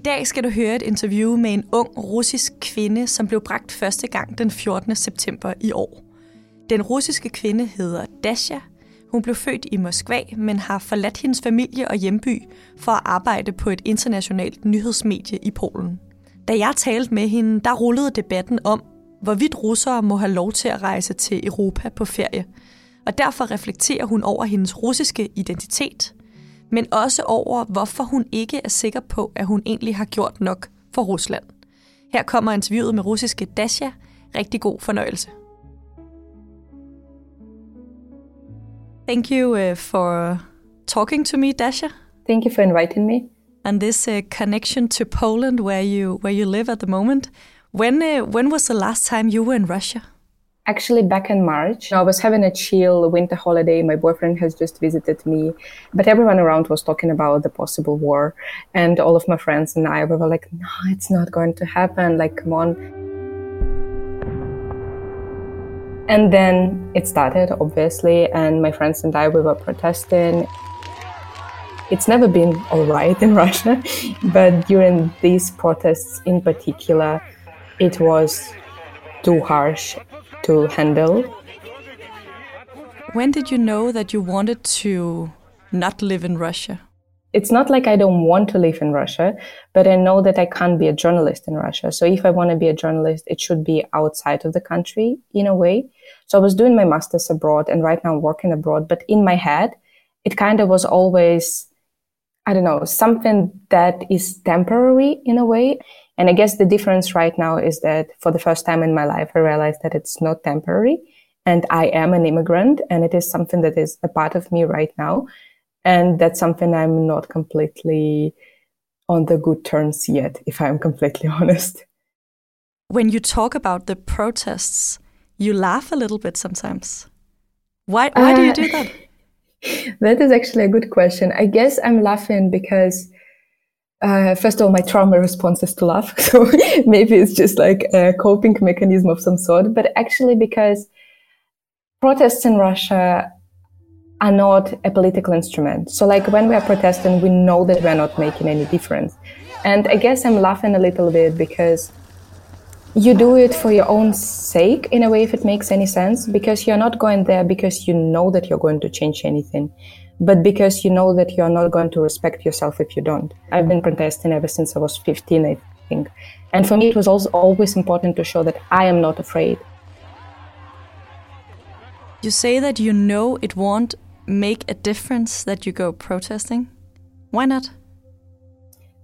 Dag skal du høre et interview med en ung russisk kvinde, som blev bragt første gang den 14. september i år. Den russiske kvinde hedder Dasha. Hun blev født i Moskva, men har forladt hendes familie og hjemby for at arbejde på et internationalt nyhedsmedie i Polen. Da jeg talte med hende, der rullede debatten om, hvorvidt russere må have lov til at rejse til Europa på ferie. Og derfor reflekterer hun over hendes russiske identitet – men også over, hvorfor hun ikke er sikker på, at hun egentlig har gjort nok for Rusland. Her kommer interviewet med russiske Dasha. Rigtig god fornøjelse. Thank you uh, for talking to me, Dasha. Thank you for inviting me. And this uh, connection to Poland, where you where you live at the moment. When uh, when was the last time you were in Russia? Actually, back in March, I was having a chill winter holiday. My boyfriend has just visited me, but everyone around was talking about the possible war. And all of my friends and I we were like, no, it's not going to happen. Like, come on. And then it started, obviously, and my friends and I, we were protesting. It's never been all right in Russia, but during these protests in particular, it was too harsh to handle. When did you know that you wanted to not live in Russia? It's not like I don't want to live in Russia, but I know that I can't be a journalist in Russia. So if I want to be a journalist, it should be outside of the country in a way. So I was doing my master's abroad and right now I'm working abroad, but in my head, it kind of was always, I don't know, something that is temporary in a way. And I guess the difference right now is that for the first time in my life, I realized that it's not temporary and I am an immigrant and it is something that is a part of me right now. And that's something I'm not completely on the good terms yet, if I'm completely honest. When you talk about the protests, you laugh a little bit sometimes. Why, why uh, do you do that? that is actually a good question. I guess I'm laughing because uh, first of all, my trauma response is to laugh. So maybe it's just like a coping mechanism of some sort. But actually, because protests in Russia are not a political instrument. So, like when we are protesting, we know that we're not making any difference. And I guess I'm laughing a little bit because you do it for your own sake, in a way, if it makes any sense, because you're not going there because you know that you're going to change anything but because you know that you're not going to respect yourself if you don't. I've been protesting ever since I was 15, I think. And for me, it was also always important to show that I am not afraid. You say that you know it won't make a difference that you go protesting. Why not?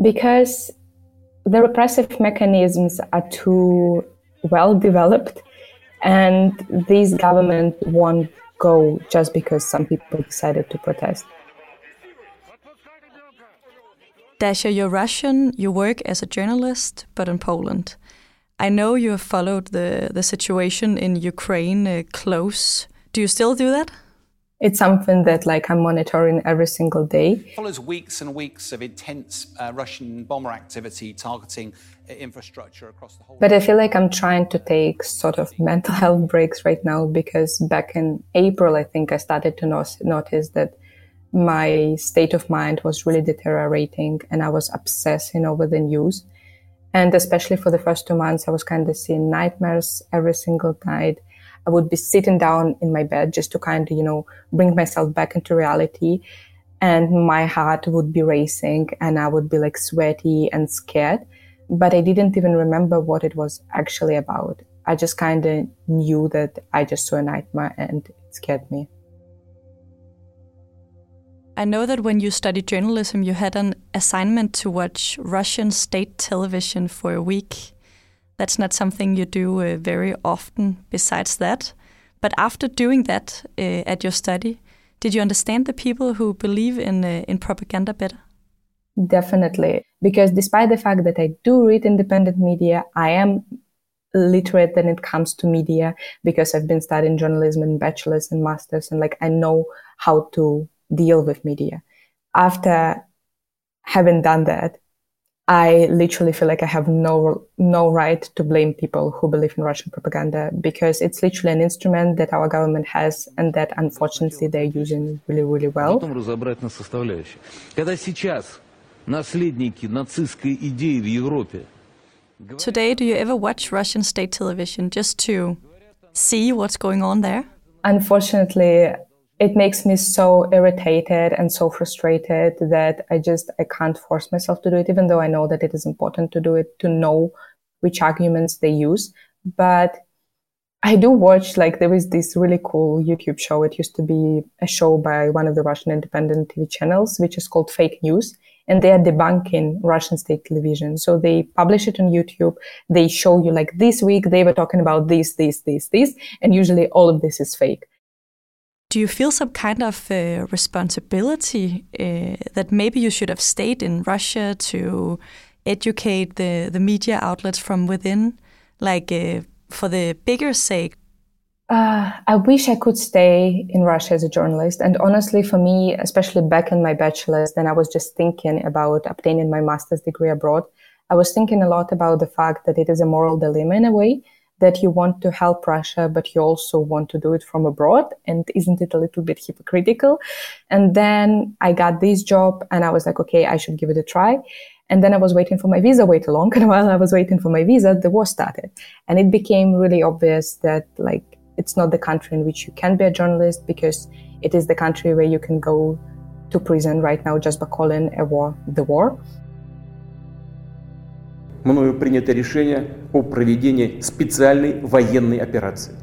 Because the repressive mechanisms are too well developed, and these government won't go just because some people decided to protest. Dasha, you're Russian, you work as a journalist, but in Poland. I know you have followed the, the situation in Ukraine uh, close. Do you still do that? It's something that like I'm monitoring every single day. It Follows weeks and weeks of intense uh, Russian bomber activity targeting uh, infrastructure across the whole. But I feel like I'm trying to take sort of mental health breaks right now because back in April, I think I started to no- notice that my state of mind was really deteriorating and I was obsessing over the news. And especially for the first two months, I was kind of seeing nightmares every single night. I would be sitting down in my bed just to kind of, you know, bring myself back into reality. And my heart would be racing and I would be like sweaty and scared. But I didn't even remember what it was actually about. I just kind of knew that I just saw a nightmare and it scared me. I know that when you studied journalism, you had an assignment to watch Russian state television for a week. That's not something you do uh, very often besides that. But after doing that uh, at your study, did you understand the people who believe in uh, in propaganda better? Definitely, because despite the fact that I do read independent media, I am literate when it comes to media because I've been studying journalism in bachelor's and master's, and like I know how to deal with media. After having done that, I literally feel like I have no no right to blame people who believe in Russian propaganda because it's literally an instrument that our government has and that unfortunately they're using really really well. разобрать на составляющие. Когда сейчас наследники нацистской идеи в Европе Today, do you ever watch Russian state television just to see what's going on there? Unfortunately, it makes me so irritated and so frustrated that I just I can't force myself to do it, even though I know that it is important to do it to know which arguments they use. But I do watch like there is this really cool YouTube show. It used to be a show by one of the Russian independent TV channels, which is called Fake News. And they are debunking Russian state television. So they publish it on YouTube. They show you like this week they were talking about this, this, this, this. And usually all of this is fake do you feel some kind of uh, responsibility uh, that maybe you should have stayed in Russia to educate the, the media outlets from within, like uh, for the bigger sake? Uh, I wish I could stay in Russia as a journalist. And honestly, for me, especially back in my bachelor's, then I was just thinking about obtaining my master's degree abroad. I was thinking a lot about the fact that it is a moral dilemma in a way that you want to help Russia, but you also want to do it from abroad. And isn't it a little bit hypocritical? And then I got this job and I was like, okay, I should give it a try. And then I was waiting for my visa way too long. And while I was waiting for my visa, the war started. And it became really obvious that like, it's not the country in which you can be a journalist because it is the country where you can go to prison right now just by calling a war the war мною принято решение о проведении специальной военной операции.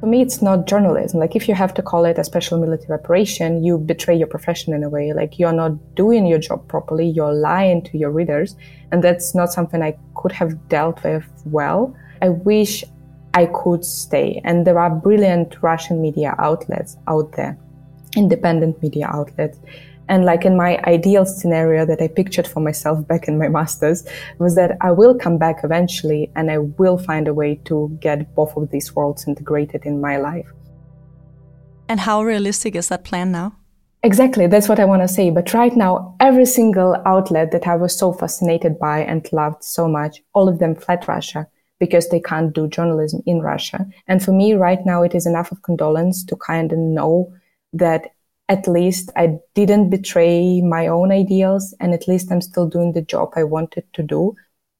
For me, it's not journalism. Like, if you have to call it a special military operation, you betray your profession in a way. Like, you're not doing your job properly, you're lying to your readers. And that's not something I could have dealt with well. I wish I could stay. And there are brilliant Russian media outlets out there, independent media outlets and like in my ideal scenario that I pictured for myself back in my master's was that I will come back eventually and I will find a way to get both of these worlds integrated in my life. And how realistic is that plan now? Exactly, that's what I want to say. But right now, every single outlet that I was so fascinated by and loved so much, all of them fled Russia because they can't do journalism in Russia. And for me, right now, it is enough of condolence to kind of know that at least I didn't betray my own ideals and at least I'm still doing the job I wanted to do.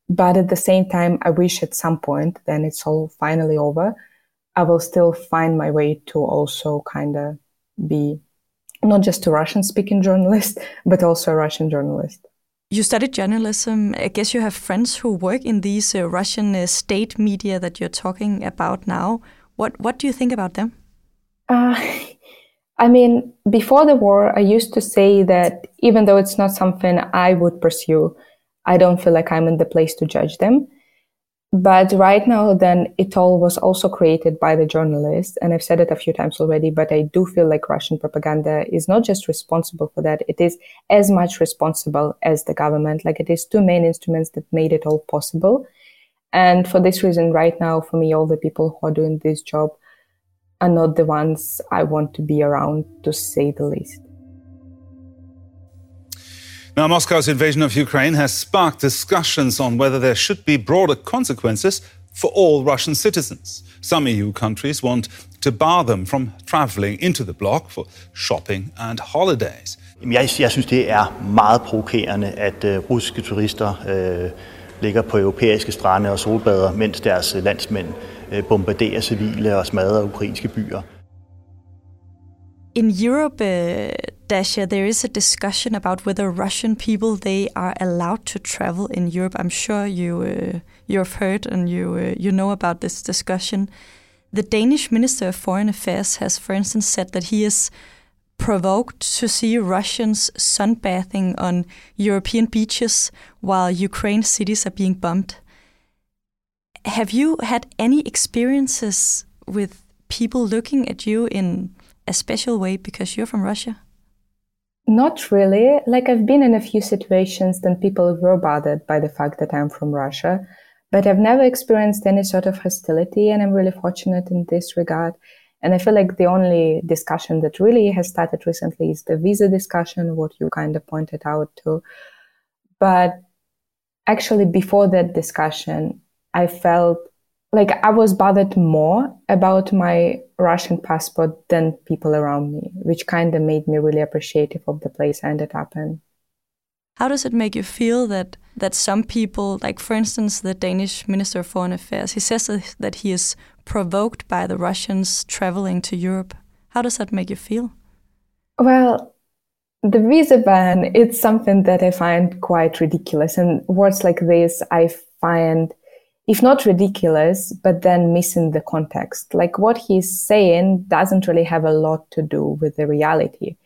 But at the same time, I wish at some point, then it's all finally over, I will still find my way to also kind of be not just a Russian speaking journalist, but also a Russian journalist. You studied journalism. I guess you have friends who work in these uh, Russian uh, state media that you're talking about now. What what do you think about them? Uh, I mean, before the war, I used to say that even though it's not something I would pursue, I don't feel like I'm in the place to judge them. But right now, then it all was also created by the journalists. And I've said it a few times already, but I do feel like Russian propaganda is not just responsible for that. It is as much responsible as the government. Like it is two main instruments that made it all possible. And for this reason, right now, for me, all the people who are doing this job are not the ones I want to be around, to say the least. Now, Moscow's invasion of Ukraine has sparked discussions on whether there should be broader consequences for all Russian citizens. Some EU countries want to bar them from traveling into the bloc for shopping and holidays. Jeg, jeg synes, det er meget provokerende, at uh, russiske turister uh, ligger på europæiske strande og solbader, mens deres landsmænd Øh, bombardere civile og smadre ukrainske byer. In Europe, uh, Dasha, there is a discussion about whether Russian people they are allowed to travel in Europe. I'm sure you uh, you've heard and you uh, you know about this discussion. The Danish Minister of Foreign Affairs has, for instance, said that he is provoked to see Russians sunbathing on European beaches while Ukraine cities are being bombed have you had any experiences with people looking at you in a special way because you're from Russia? Not really. Like I've been in a few situations then people were bothered by the fact that I'm from Russia, but I've never experienced any sort of hostility and I'm really fortunate in this regard. And I feel like the only discussion that really has started recently is the visa discussion, what you kind of pointed out to. But actually before that discussion, I felt like I was bothered more about my Russian passport than people around me, which kind of made me really appreciative of the place I ended up in. How does it make you feel that that some people, like for instance, the Danish Minister of Foreign Affairs, he says that he is provoked by the Russians traveling to Europe? How does that make you feel? Well, the visa ban, it's something that I find quite ridiculous. And words like this, I find if not ridiculous, but then missing the context. Like what he's saying doesn't really have a lot to do with the reality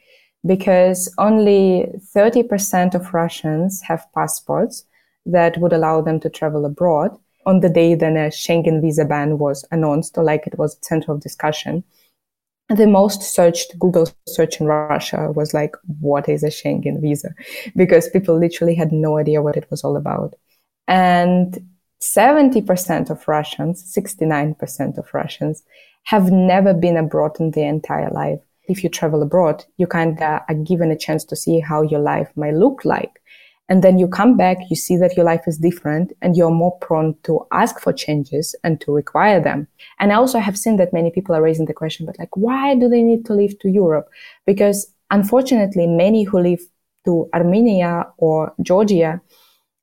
because only 30% of Russians have passports that would allow them to travel abroad. On the day then a Schengen visa ban was announced, or like it was a center of discussion, the most searched Google search in Russia was like, what is a Schengen visa? Because people literally had no idea what it was all about. And 70% of Russians, 69% of Russians have never been abroad in their entire life. If you travel abroad, you kind of are given a chance to see how your life might look like. And then you come back, you see that your life is different and you're more prone to ask for changes and to require them. And I also have seen that many people are raising the question, but like, why do they need to leave to Europe? Because unfortunately, many who leave to Armenia or Georgia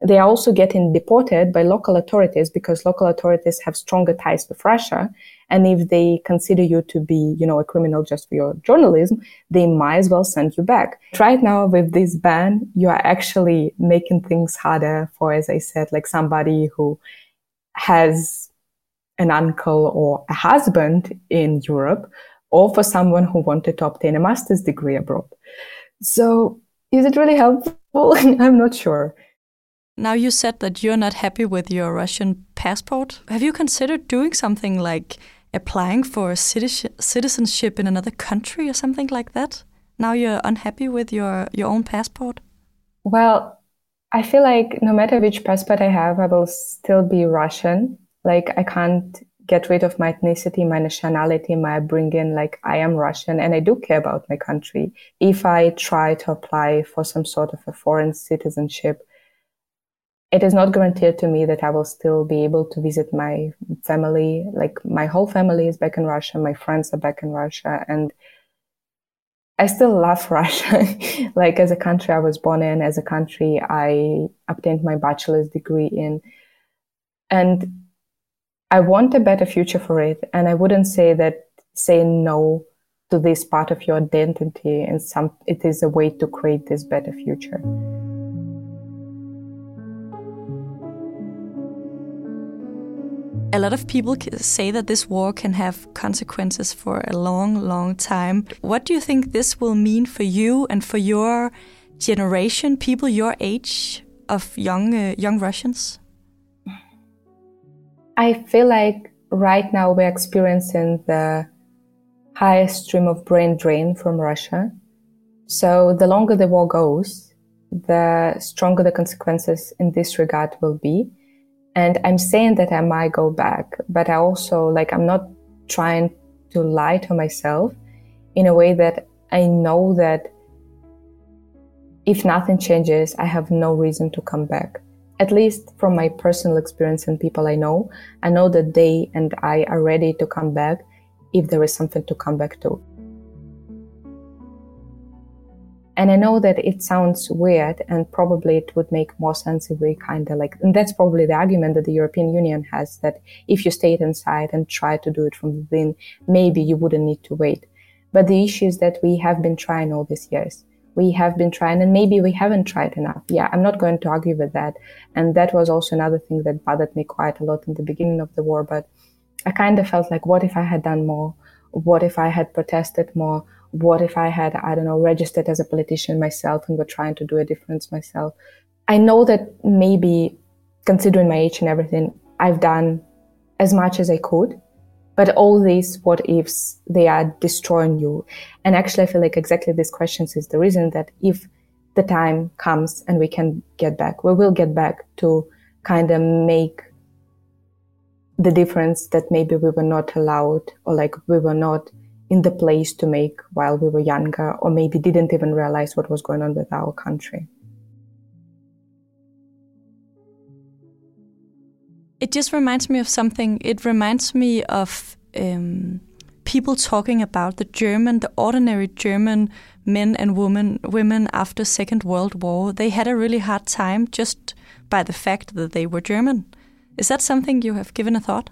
they are also getting deported by local authorities because local authorities have stronger ties with Russia. And if they consider you to be, you know, a criminal just for your journalism, they might as well send you back. Right now with this ban, you are actually making things harder for, as I said, like somebody who has an uncle or a husband in Europe or for someone who wanted to obtain a master's degree abroad. So is it really helpful? I'm not sure. Now, you said that you're not happy with your Russian passport. Have you considered doing something like applying for citizenship in another country or something like that? Now you're unhappy with your, your own passport? Well, I feel like no matter which passport I have, I will still be Russian. Like, I can't get rid of my ethnicity, my nationality, my upbringing. Like, I am Russian and I do care about my country. If I try to apply for some sort of a foreign citizenship, it is not guaranteed to me that I will still be able to visit my family. Like my whole family is back in Russia. My friends are back in Russia and I still love Russia. like as a country I was born in, as a country I obtained my bachelor's degree in. And I want a better future for it. And I wouldn't say that saying no to this part of your identity and some, it is a way to create this better future. A lot of people say that this war can have consequences for a long, long time. What do you think this will mean for you and for your generation, people your age of young uh, young Russians? I feel like right now we're experiencing the highest stream of brain drain from Russia. So the longer the war goes, the stronger the consequences in this regard will be. And I'm saying that I might go back, but I also like, I'm not trying to lie to myself in a way that I know that if nothing changes, I have no reason to come back. At least from my personal experience and people I know, I know that they and I are ready to come back if there is something to come back to. And I know that it sounds weird and probably it would make more sense if we kind of like, and that's probably the argument that the European Union has that if you stayed inside and try to do it from within, maybe you wouldn't need to wait. But the issue is that we have been trying all these years. We have been trying and maybe we haven't tried enough. Yeah, I'm not going to argue with that. And that was also another thing that bothered me quite a lot in the beginning of the war. But I kind of felt like, what if I had done more? What if I had protested more? What if I had, I don't know, registered as a politician myself and were trying to do a difference myself? I know that maybe considering my age and everything, I've done as much as I could, But all these what ifs, they are destroying you. And actually, I feel like exactly these questions is the reason that if the time comes and we can get back, we will get back to kind of make the difference that maybe we were not allowed or like we were not in the place to make while we were younger or maybe didn't even realize what was going on with our country. It just reminds me of something. It reminds me of um, people talking about the German, the ordinary German men and women, women after Second World War. They had a really hard time just by the fact that they were German. Is that something you have given a thought?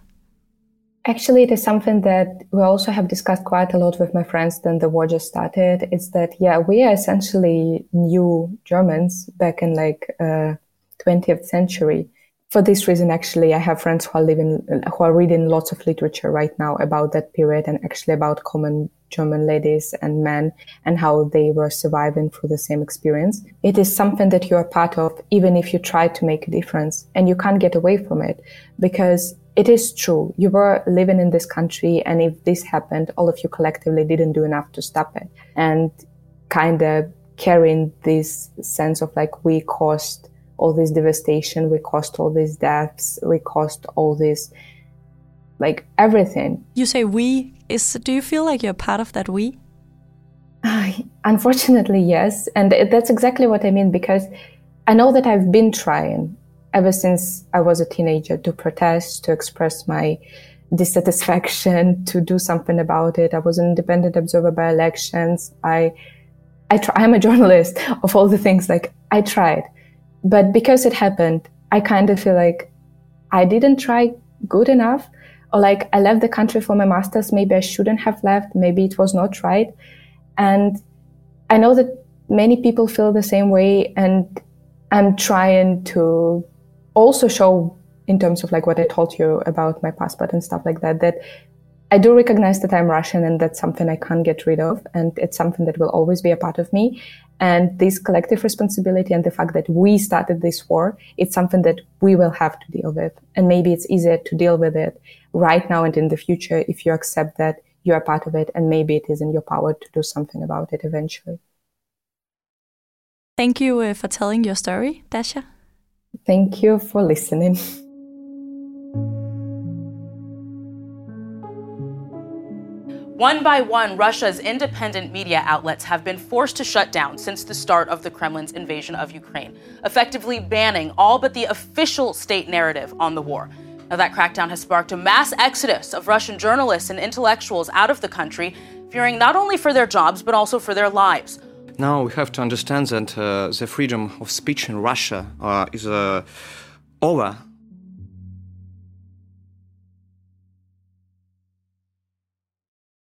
Actually, it is something that we also have discussed quite a lot with my friends when the war just started. It's that, yeah, we are essentially new Germans back in like uh, 20th century. For this reason, actually, I have friends who are living, who are reading lots of literature right now about that period and actually about common German ladies and men and how they were surviving through the same experience. It is something that you are part of, even if you try to make a difference and you can't get away from it because it is true. You were living in this country. And if this happened, all of you collectively didn't do enough to stop it and kind of carrying this sense of like, we caused all this devastation. We caused all these deaths. We caused all this like everything. You say we. Is do you feel like you're part of that we? Unfortunately, yes, and that's exactly what I mean because I know that I've been trying ever since I was a teenager to protest, to express my dissatisfaction, to do something about it. I was an independent observer by elections. I, I try, I'm a journalist of all the things. Like I tried, but because it happened, I kind of feel like I didn't try good enough or like I left the country for my master's. Maybe I shouldn't have left. Maybe it was not right. And I know that many people feel the same way. And I'm trying to also show in terms of like what I told you about my passport and stuff like that, that I do recognize that I'm Russian and that's something I can't get rid of. And it's something that will always be a part of me. And this collective responsibility and the fact that we started this war, it's something that we will have to deal with. And maybe it's easier to deal with it right now and in the future if you accept that you are part of it and maybe it is in your power to do something about it eventually. Thank you uh, for telling your story, Dasha. Thank you for listening. One by one, Russia's independent media outlets have been forced to shut down since the start of the Kremlin's invasion of Ukraine, effectively banning all but the official state narrative on the war. Now, that crackdown has sparked a mass exodus of Russian journalists and intellectuals out of the country, fearing not only for their jobs, but also for their lives. Now we have to understand that uh, the freedom of speech in Russia uh, is uh, over